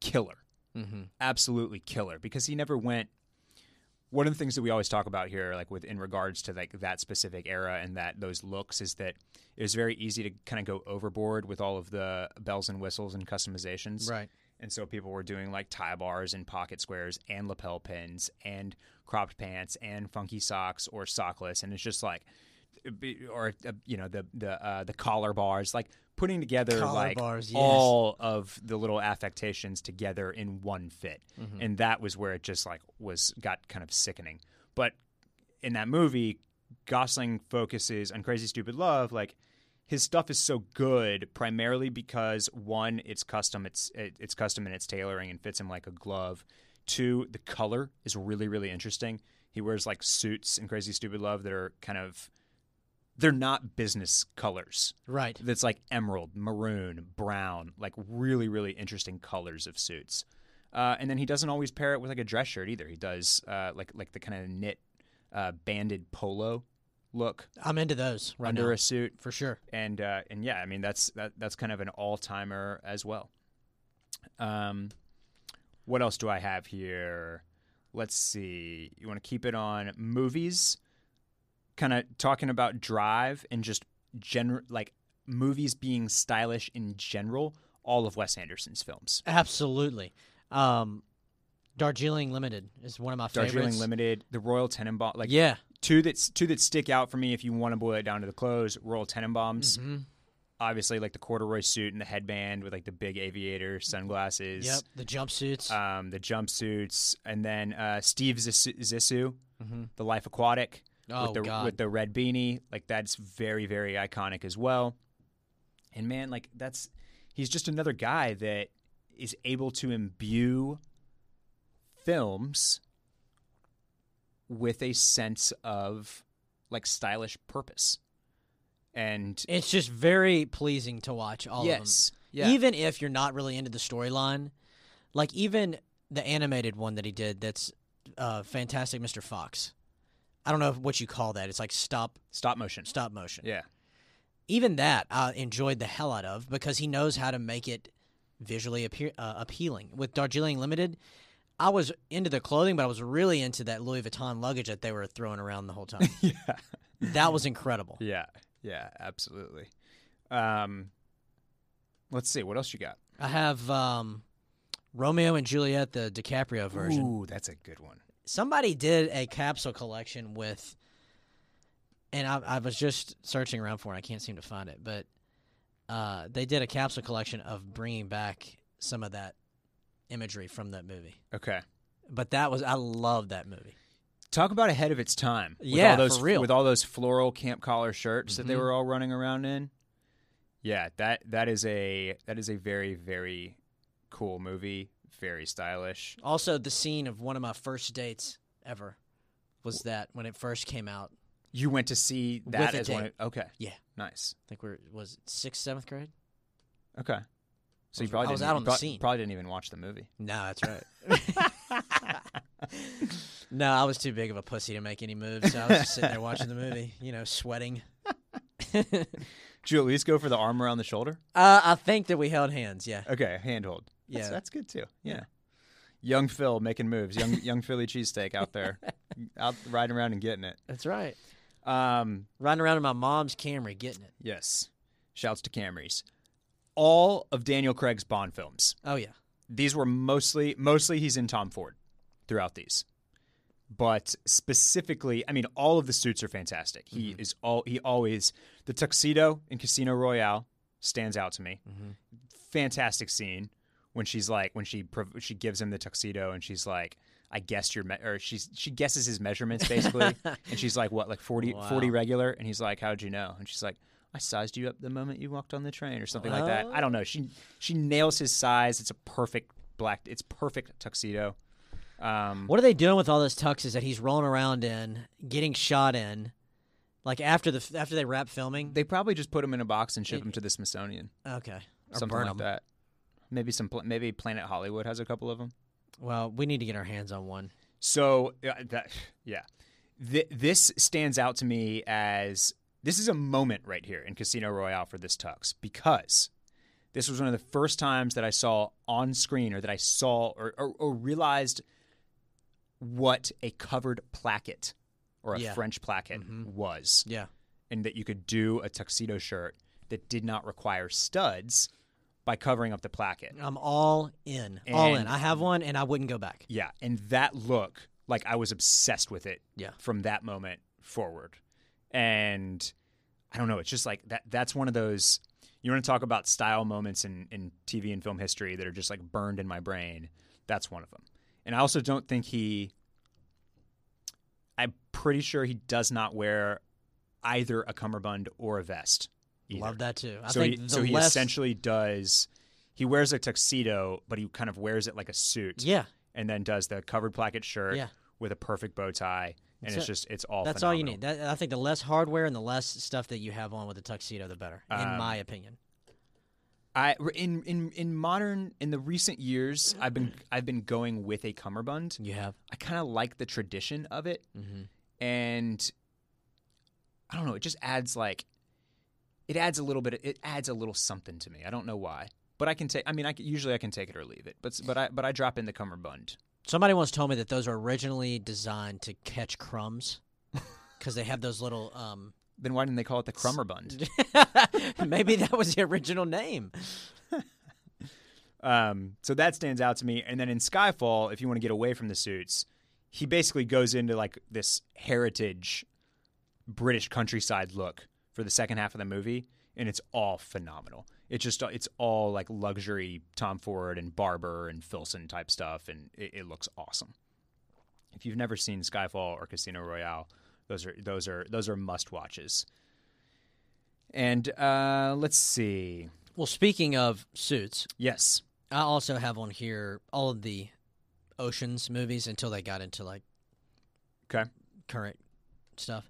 killer Mm-hmm. absolutely killer because he never went one of the things that we always talk about here like with in regards to like that specific era and that those looks is that it was very easy to kind of go overboard with all of the bells and whistles and customizations Right. and so people were doing like tie bars and pocket squares and lapel pins and cropped pants and funky socks or sockless and it's just like or uh, you know the the uh, the collar bars like putting together Collar like bars, yes. all of the little affectations together in one fit Mm-hmm. and that was where it just like was got kind of sickening but in that movie gosling focuses on crazy stupid love like his stuff is so good primarily because one it's custom it's it, it's custom in its tailoring and fits him like a glove two the color is really really interesting he wears like suits in crazy stupid love that are kind of they're not business colors Right. that's like emerald, maroon, brown, like really, really interesting colors of suits. Uh, and then he doesn't always pair it with like a dress shirt either. He does uh, like like the kind of knit uh, banded polo look I'm into those right under now a suit, for sure. and uh, and yeah, I mean that's that, that's kind of an all timer as well. Um, what else do I have here? Let's see. You want to keep it on movies? Kind of talking about Drive and just general like movies being stylish in general. All of Wes Anderson's films. Absolutely. Um, Darjeeling Limited is one of my favorites. Darjeeling Limited, The Royal Tenenbaum, like yeah. two that two that stick out for me if you want to boil it down to the clothes. Royal Tenenbaums, hmm obviously like the corduroy suit and the headband with like the big aviator sunglasses. Yep. The jumpsuits. um, the jumpsuits, and then uh, Steve Zissou, Zissou Mhm. the Life Aquatic Oh, with the God. with the red beanie. Like that's very very iconic as well. And man, like that's he's just another guy that is able to imbue films with a sense of like stylish purpose. And it's just very pleasing to watch all of them. yeah, Even if you're not really into the storyline, like even the animated one that he did, that's uh, Fantastic Mr. Fox. I don't know what you call that. It's like stop stop motion. stop motion. Yeah, Even that I enjoyed the hell out of because he knows how to make it visually appear, uh, appealing. With Darjeeling Limited, I was into the clothing, but I was really into that Louis Vuitton luggage that they were throwing around the whole time. (laughs) yeah. that was incredible. Yeah. Yeah. Absolutely. Um, let's see. What else you got? I have um, Romeo and Juliet, the DiCaprio version. Ooh, that's a good one. Somebody did a capsule collection with, and I, I was just searching around for it. I can't seem to find it, but uh, they did a capsule collection of bringing back some of that imagery from that movie. Okay. But that was I love that movie. Talk about ahead of its time. With Yeah, all those, for real. With all those floral camp collar shirts that they Mhm. were all running around in. Yeah, that that is a that is a very very cool movie. Very stylish. Also, the scene of one of my first dates ever was that when it first came out. You went to see that as one. date. Of, okay. Yeah. Nice. I think we're was it sixth, seventh grade. Okay. So you probably I was didn't, out on the prob- scene. Probably didn't even watch the movie. No, that's right. (laughs) (laughs) no, I was too big of a pussy to make any moves. So I was just sitting there watching the movie, you know, sweating. uh, (laughs) Did you at least go for the arm around the shoulder? I think that we held hands. Yeah, Okay, handhold. Yeah. that's good too. Yeah. Yeah. Young Phil making moves. Young young Philly cheesesteak out there, (laughs) out riding around and getting it. That's right. Um, Riding around in my mom's Camry, getting it. yes. Shouts to Camrys. All of Daniel Craig's Bond films. Oh yeah. These were mostly mostly he's in Tom Ford throughout these. But specifically, I mean, all of the suits are fantastic. He is all he always the tuxedo in Casino Royale stands out to me. Mm-hmm. fantastic scene when she's like when she she gives him the tuxedo and she's like I guess your me-, or she's she guesses his measurements basically (laughs) and she's like what like 40, Wow. 40 regular and he's like how'd you know and she's like I sized you up the moment you walked on the train or something like that I don't know she she nails his size it's a perfect black it's perfect tuxedo um What are they doing with all those tuxes that he's rolling around in, getting shot in? Like after the after they wrap filming. they probably just put him in a box and ship It- him to the Smithsonian okay. Or something burn like 'em. that maybe some maybe Planet Hollywood has a couple of them Well, we need to get our hands on one. So uh, that yeah, Th- this stands out to me as this is a moment right here in Casino Royale for this tux because this was one of the first times that I saw on screen or that I saw or, or, or realized what a covered placket or a Yeah. French placket Mhm. was, Yeah. and that you could do a tuxedo shirt that did not require studs by covering up the placket. I'm all in. all in. I have one and I wouldn't go back. Yeah, and that look, like I was obsessed with it. Yeah. From that moment forward, and I don't know. It's just like that. That's one of those. You want to talk about style moments in in TV and film history that are just like burned in my brain. That's one of them. And I also don't think he. I'm pretty sure he does not wear either a cummerbund or a vest. Either. Love that too. I so think he, the so he less, essentially does. He wears a tuxedo, but he kind of wears it like a suit Yeah. and then does the covered placket shirt Yeah. with a perfect bow tie, and That's it's it. just it's all. That's all you need. That, I think the less hardware and the less stuff that you have on with a tuxedo, the better, in Um, my opinion. I in in in modern in the recent years, I've been (clears throat) I've been going with a cummerbund. You have. I kind of like the tradition of it, Mm-hmm. and I don't know. It just adds like it adds a little bit. It adds a little something to me. I don't know why, but I can take. I mean, I can, usually I can take it or leave it, but but I but I drop in the cummerbund. Somebody once told me that those are originally designed to catch crumbs (laughs) because they have those little. Um, Then why didn't they call it the crummerbund? (laughs) maybe that was the original name. Um, so that stands out to me. And then in Skyfall, if you want to get away from the suits, he basically goes into like this heritage British countryside look for the second half of the movie, and it's all phenomenal. It's just it's all like luxury Tom Ford and Barbour and Filson type stuff, and it, it looks awesome. If you've never seen Skyfall or Casino Royale, those are those are those are must watches. And uh, let's see. Well, speaking of suits, Yes, I also have on here all of the Oceans movies until they got into like Okay. current stuff.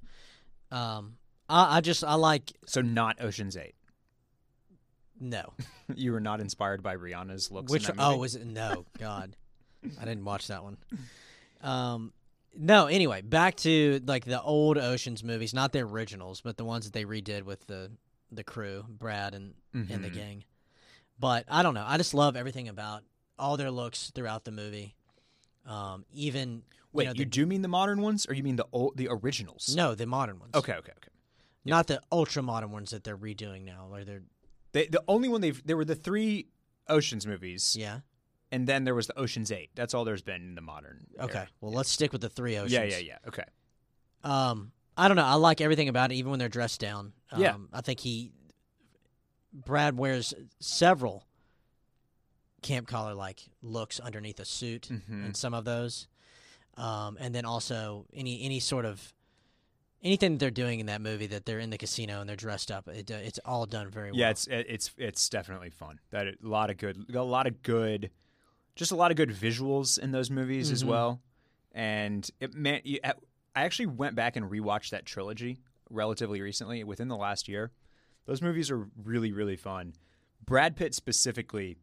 Um, I, I just I like So not Ocean's Eight. no. (laughs) You were not inspired by Rihanna's looks. Which oh was it no (laughs) God, I didn't watch that one. Um, no. Anyway, back to like the old Oceans movies, not the originals, but the ones that they redid with the the crew, Brad and and the Mhm. gang. But I don't know. I just love everything about all their looks throughout the movie. Um, even Wait, you, you, know, the, do mean the modern ones, or you mean the old, the originals? no the modern ones. Okay, okay, okay. Not the ultra modern ones that they're redoing now. Where they're They, the only one they've there were the three Ocean's movies, yeah and then there was the Ocean's Eight. That's all there's been in the modern. okay. era. Well, let's stick with the three oceans. Yeah, yeah, yeah. Okay. Um, I don't know. I like everything about it, even when they're dressed down. Um, Yeah. I think he, Brad wears several camp collar like looks underneath a suit Mhm. in some of those, um, and then also any any sort of anything that they're doing in that movie that they're in the casino and they're dressed up. It, uh, it's all done very well. Yeah, it's it's it's definitely fun. That a lot of good, a lot of good, just a lot of good visuals in those movies as Mhm. well. And it you- I actually went back and rewatched that trilogy relatively recently, within the last year. Those movies are really really fun. Brad Pitt specifically,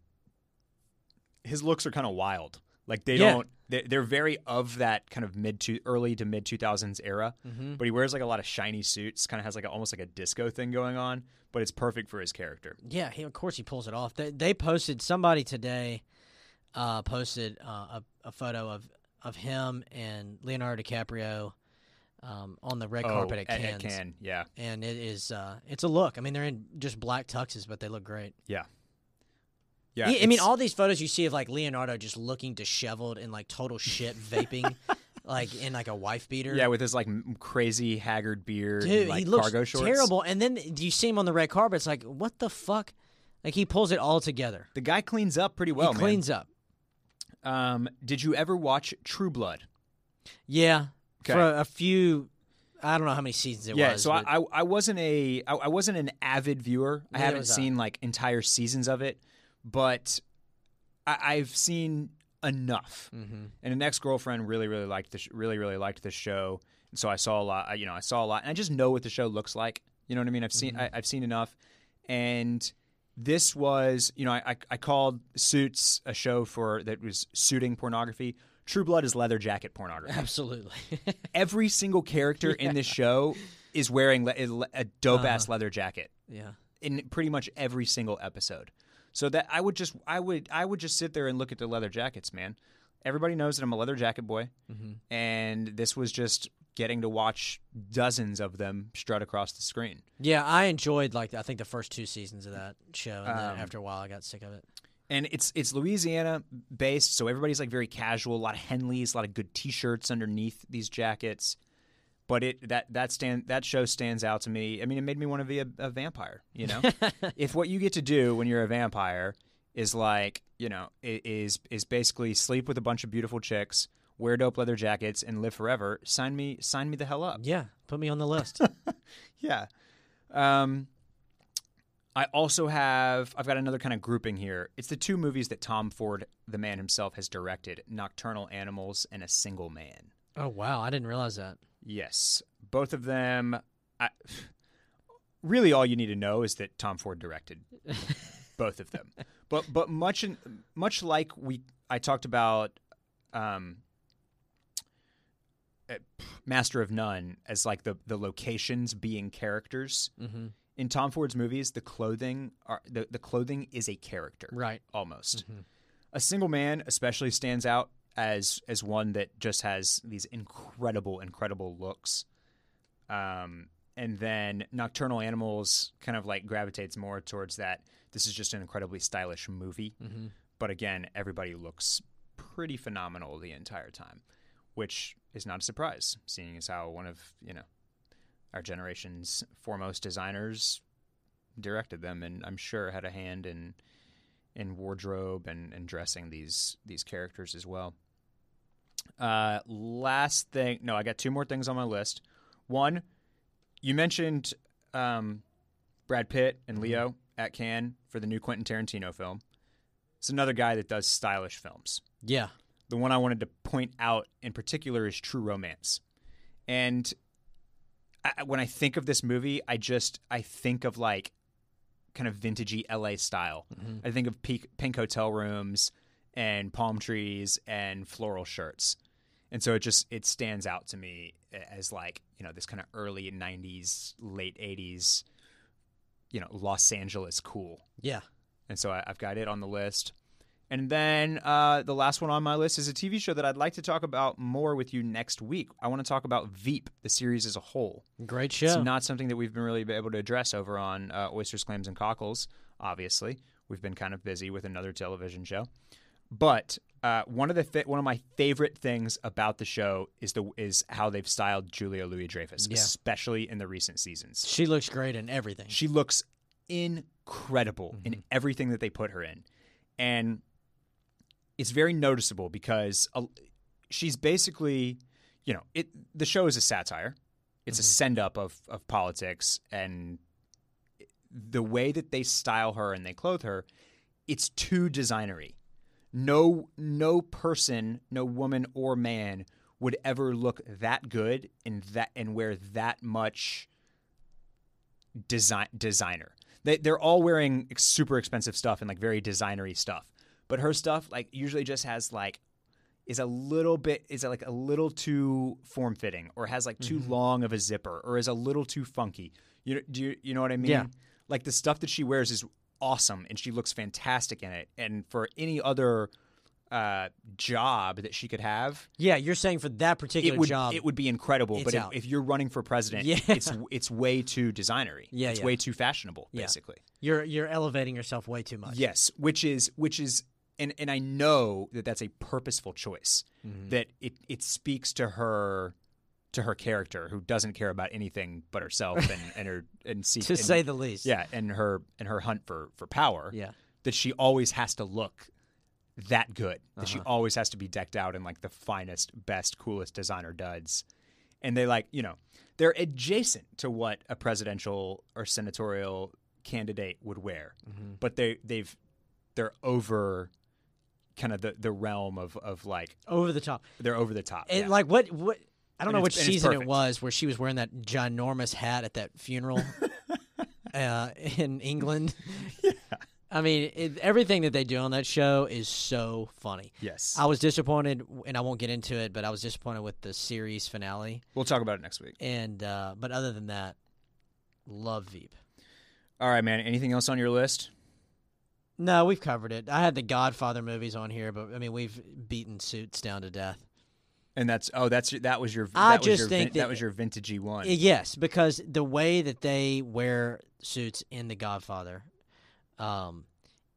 his looks are kind of wild. Like they Yeah. don't, they're, very of that kind of mid to early to mid two thousands era. hmm But he wears like a lot of shiny suits, kind of has like a, almost like a disco thing going on. But it's perfect for his character. Yeah, he, of course he pulls it off. They, they posted somebody today, uh, posted uh, a, a photo of of him and Leonardo DiCaprio um, on the red carpet at Oh, at, Cannes, Cannes, yeah, and it is uh, it's a look. I mean, they're in just black tuxes, but they look great. yeah. I- I mean, all these photos you see of like Leonardo just looking disheveled and like total shit, vaping, (laughs) like in like a wife beater. yeah, with his like m- crazy haggard beard, Dude, and, like he looks cargo shorts. terrible. And then you see him on the red carpet. It's like, what the fuck? Like he pulls it all together. The guy cleans up pretty well, he cleans up. Um, did you ever watch True Blood? Yeah, Okay. for a, a few. I don't know how many seasons it yeah, was. so I, I wasn't a I, I wasn't an avid viewer. I haven't seen like entire seasons of it, but I, I've seen enough. Mhm. and an ex girlfriend really really liked this. sh- really really liked this show, and so I saw a lot. You know, I saw a lot, and I just know what the show looks like. You know what I mean? I've seen I, I've seen enough, and this was you know I, I I called Suits a show for that was suiting pornography. True Blood is leather jacket pornography. Absolutely. (laughs) Every single character in this show is wearing le- a dope ass leather jacket yeah. in pretty much every single episode. So that I would just I would I would just sit there and look at the leather jackets, man. Everybody knows that I'm a leather jacket boy, Mhm. and this was just getting to watch dozens of them strut across the screen. Yeah, I enjoyed like I think the first two seasons of that show, and then Um, after a while I got sick of it. And it's it's Louisiana based, so everybody's like very casual. A lot of Henleys, a lot of good T-shirts underneath these jackets. But it that that stand that show stands out to me. I mean, it made me want to be a, a vampire. You know, (laughs) if what you get to do when you're a vampire is like you know is is basically sleep with a bunch of beautiful chicks, wear dope leather jackets, and live forever, sign me sign me the hell up. Yeah, put me on the list. (laughs) Yeah. Um, I also have I've got another kind of grouping here. It's the two movies that Tom Ford, the man himself, has directed: Nocturnal Animals and A Single Man. oh wow, I didn't realize that. Yes, both of them. I, really, all you need to know is that Tom Ford directed (laughs) both of them. But but much in, much like we I talked about, um, uh, Master of None as like the the locations being characters Mm-hmm. in Tom Ford's movies. The clothing are the, the clothing is a character Right. almost. Mhm. A single man especially stands out as as one that just has these incredible, incredible looks. Um, and then Nocturnal Animals kind of like gravitates more towards that. This is just an incredibly stylish movie, Mm-hmm. but again, everybody looks pretty phenomenal the entire time, which is not a surprise, seeing as how one of you know our generation's foremost designers directed them, and I'm sure had a hand in in wardrobe and, and dressing these these characters as well. Uh, last thing, no, I got two more things on my list. One, you mentioned um, Brad Pitt and Leo at Cannes for the new Quentin Tarantino film. It's another guy that does stylish films. Yeah. The one I wanted to point out in particular is True Romance, and I, when I think of this movie, I just I think of like kind of vintagey LA style. Mhm. I think of pink, pink hotel rooms and palm trees and floral shirts. And so it just it stands out to me as like, you know, this kind of early 90s, late 80s, you know, Los Angeles cool. Yeah. And so I, I've got it on the list. And then uh, the last one on my list is a TV show that I'd like to talk about more with you next week. I want to talk about Veep, the series as a whole. Great show. It's not something that we've been really able to address over on uh, Oysters, Clams, and Cockles. Obviously, we've been kind of busy with another television show. But uh, one of the fa- one of my favorite things about the show is the is how they've styled Julia Louis Dreyfus, Yeah. especially in the recent seasons. she looks great in everything. She looks incredible Mm-hmm. in everything that they put her in. And it's very noticeable because uh, she's basically, you know, it the show is a satire. It's Mm-hmm. a send up of of politics and the way that they style her and they clothe her, it's too designery. No no person, no woman or man would ever look that good in that and wear that much design designer. They they're all wearing super expensive stuff and like very designery stuff. But her stuff like usually just has like is a little bit is like a little too form fitting or has like too long of a zipper or is a little too funky. You know, do you you know what I mean? Yeah. Like the stuff that she wears is awesome and she looks fantastic in it. And for any other uh, job that she could have, yeah, you're saying for that particular it would job. it would be incredible. But if, if you're running for president, Yeah. it's it's way too designery. Yeah, it's yeah. way too fashionable, Yeah. basically. you're you're elevating yourself way too much. Yes, which is which is and and I know that that's a purposeful choice. Mm-hmm. That it it speaks to her to her character who doesn't care about anything but herself (laughs) and and her and see to and- say the least. yeah and her and her hunt for for power. Yeah. That she always has to look that good. That she Uh-huh. always has to be decked out in like the finest, best, coolest designer duds. And they like, you know, they're adjacent to what a presidential or senatorial candidate would wear. Mm-hmm. But they they've they're over kind of the, the realm of, of like Over the top. they're over the top. And yeah. like what what I don't And know which season it was where she was wearing that ginormous hat at that funeral (laughs) uh, in England. (laughs) Yeah. I mean, it, everything that they do on that show is so funny. yes. I was disappointed, and I won't get into it, but I was disappointed with the series finale. we'll talk about it next week. And uh, but other than that, love Veep. All right, man. Anything else on your list? No, we've covered it. I had the Godfather movies on here, but I mean, we've beaten Suits down to death. And that's oh, that's that was your I that was just your think that, that- was your vintagey one. Yes, because the way that they wear suits in The Godfather, um,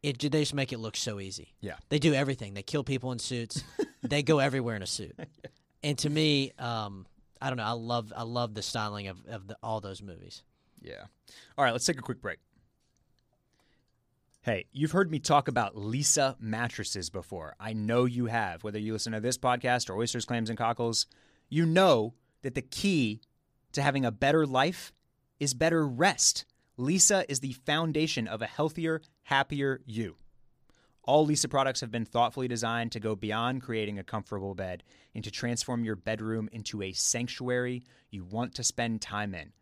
it they just make it look so easy. Yeah. they do everything. They kill people in suits. (laughs) they go everywhere in a suit. And to me, um, I don't know. I love I love the styling of of the, all those movies. Yeah. All right, let's take a quick break. Hey, you've heard me talk about Leesa mattresses before. I know you have. Whether you listen to this podcast or Oysters, Clams, and Cockles, you know that the key to having a better life is better rest. Leesa is the foundation of a healthier, happier you. All Leesa products have been thoughtfully designed to go beyond creating a comfortable bed and to transform your bedroom into a sanctuary you want to spend time in.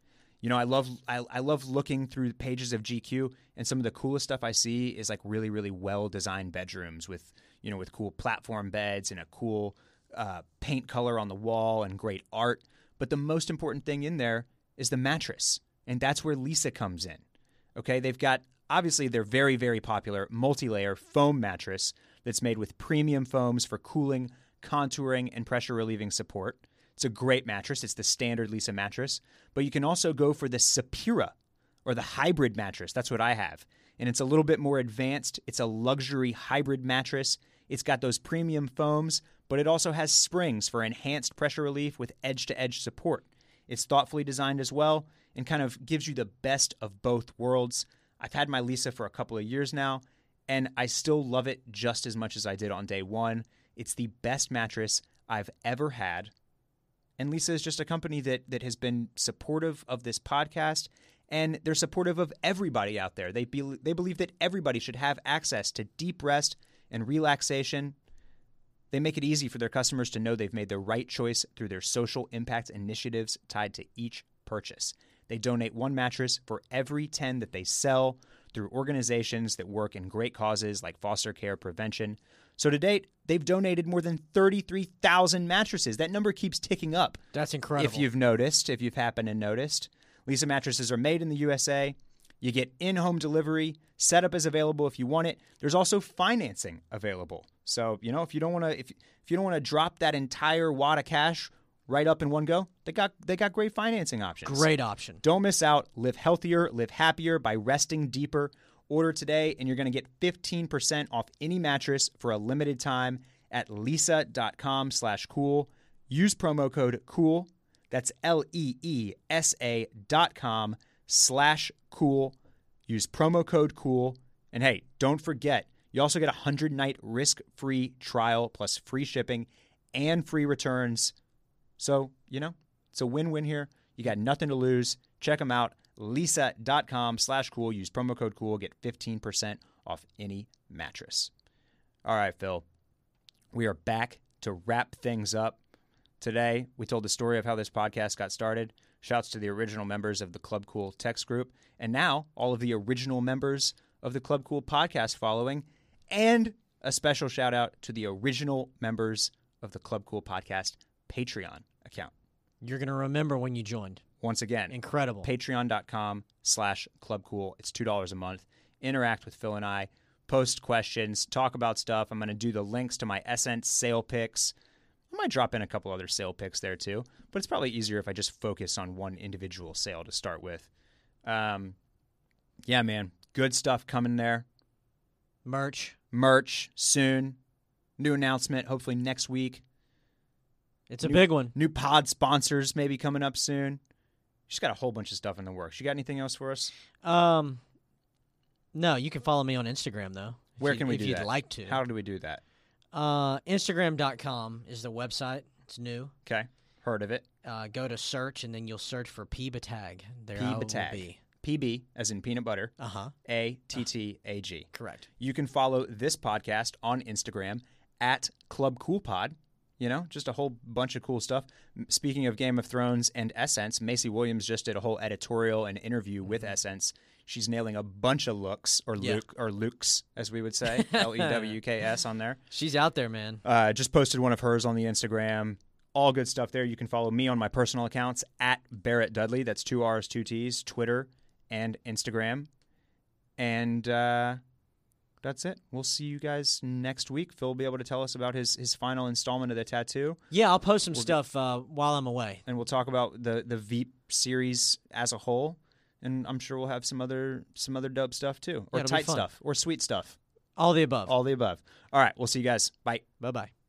You know, I love I, I love looking through the pages of GQ and some of the coolest stuff I see is like really really well designed bedrooms with you know with cool platform beds and a cool uh, paint color on the wall and great art. But the most important thing in there is the mattress, and that's where Leesa comes in. Okay, they've got obviously their very very popular multi-layer foam mattress that's made with premium foams for cooling, contouring, and pressure relieving support. It's a great mattress. It's the standard Leesa mattress, but you can also go for the Sapira or the hybrid mattress. That's what I have. And it's a little bit more advanced. It's a luxury hybrid mattress. It's got those premium foams, but it also has springs for enhanced pressure relief with edge to edge support. It's thoughtfully designed as well and kind of gives you the best of both worlds. I've had my Leesa for a couple of years now, and I still love it just as much as I did on day one. It's the best mattress I've ever had. And Leesa is just a company that that has been supportive of this podcast and they're supportive of everybody out there. They be, they believe that everybody should have access to deep rest and relaxation. They make it easy for their customers to know they've made the right choice through their social impact initiatives tied to each purchase. They donate one mattress for every 10 that they sell through organizations that work in great causes like foster care prevention. So to date, they've donated more than 33,000 mattresses. That number keeps ticking up. That's incredible. If you've noticed, if you've happened and noticed, Leesa mattresses are made in the USA. You get in-home delivery. Setup is available if you want it. There's also financing available. So you know if you don't want to if if you don't want to drop that entire wad of cash right up in one go, they got they got great financing options. Great option. Don't miss out. Live healthier, live happier by resting deeper. Order today and you're going to get 15% off any mattress for a limited time at leesa.com slash cool. Use promo code COOL. That's L E E S A dot com slash cool. Use promo code COOL. And hey, don't forget, you also get a 100 night risk free trial plus free shipping and free returns. So, you know, it's a win win here. You got nothing to lose. Check them out. Leesa.com slash cool. Use promo code cool. Get 15% off any mattress. All right, Phil. We are back to wrap things up. Today, we told the story of how this podcast got started. Shouts to the original members of the Club Cool text group. And now, all of the original members of the Club Cool podcast following. And a special shout out to the original members of the Club Cool podcast Patreon account. You're going to remember when you joined. Once again, Incredible. patreon.com slash clubcool. It's $2 a month. Interact with Phil and I. Post questions. Talk about stuff. I'm going to do the links to my SSENSE sale picks. I might drop in a couple other sale picks there too, but it's probably easier if I just focus on one individual sale to start with. Um, yeah, man. Good stuff coming there. Merch. Merch soon. New announcement, hopefully next week. It's a big one. New pod sponsors maybe coming up soon. She's got a whole bunch of stuff in the works. You got anything else for us? Um, no, you can follow me on Instagram though. Where you- can we if do if you'd that? like to? How do we do that? Uh, Instagram.com is the website. It's new. Okay. Heard of it. Uh, go to search and then you'll search for P Batag. There P I will be. PB as in peanut butter. Uh huh. A T T A G. Correct. You can follow this podcast on Instagram at Club Cool Pod. You know, just a whole bunch of cool stuff. Speaking of Game of Thrones and SSENSE, Maisie Williams just did a whole editorial and interview with SSENSE. She's nailing a bunch of looks or Yeah. Luke or Lukes, as we would say, (laughs) L E W K S on there. She's out there, man. Uh, just posted one of hers on the Instagram. All good stuff there. You can follow me on my personal accounts at Barrett Dudley. That's two R's, two T's, Twitter and Instagram. And uh, that's it. We'll see you guys next week. Phil will be able to tell us about his, his final installment of the tattoo. Yeah, I'll post some stuff uh, while I'm away. And we'll talk about the, the Veep series as a whole. And I'm sure we'll have some other some other dope stuff too. Or Yeah, tight stuff. Or sweet stuff. All the above. All the above. All right. We'll see you guys. Bye. Bye bye.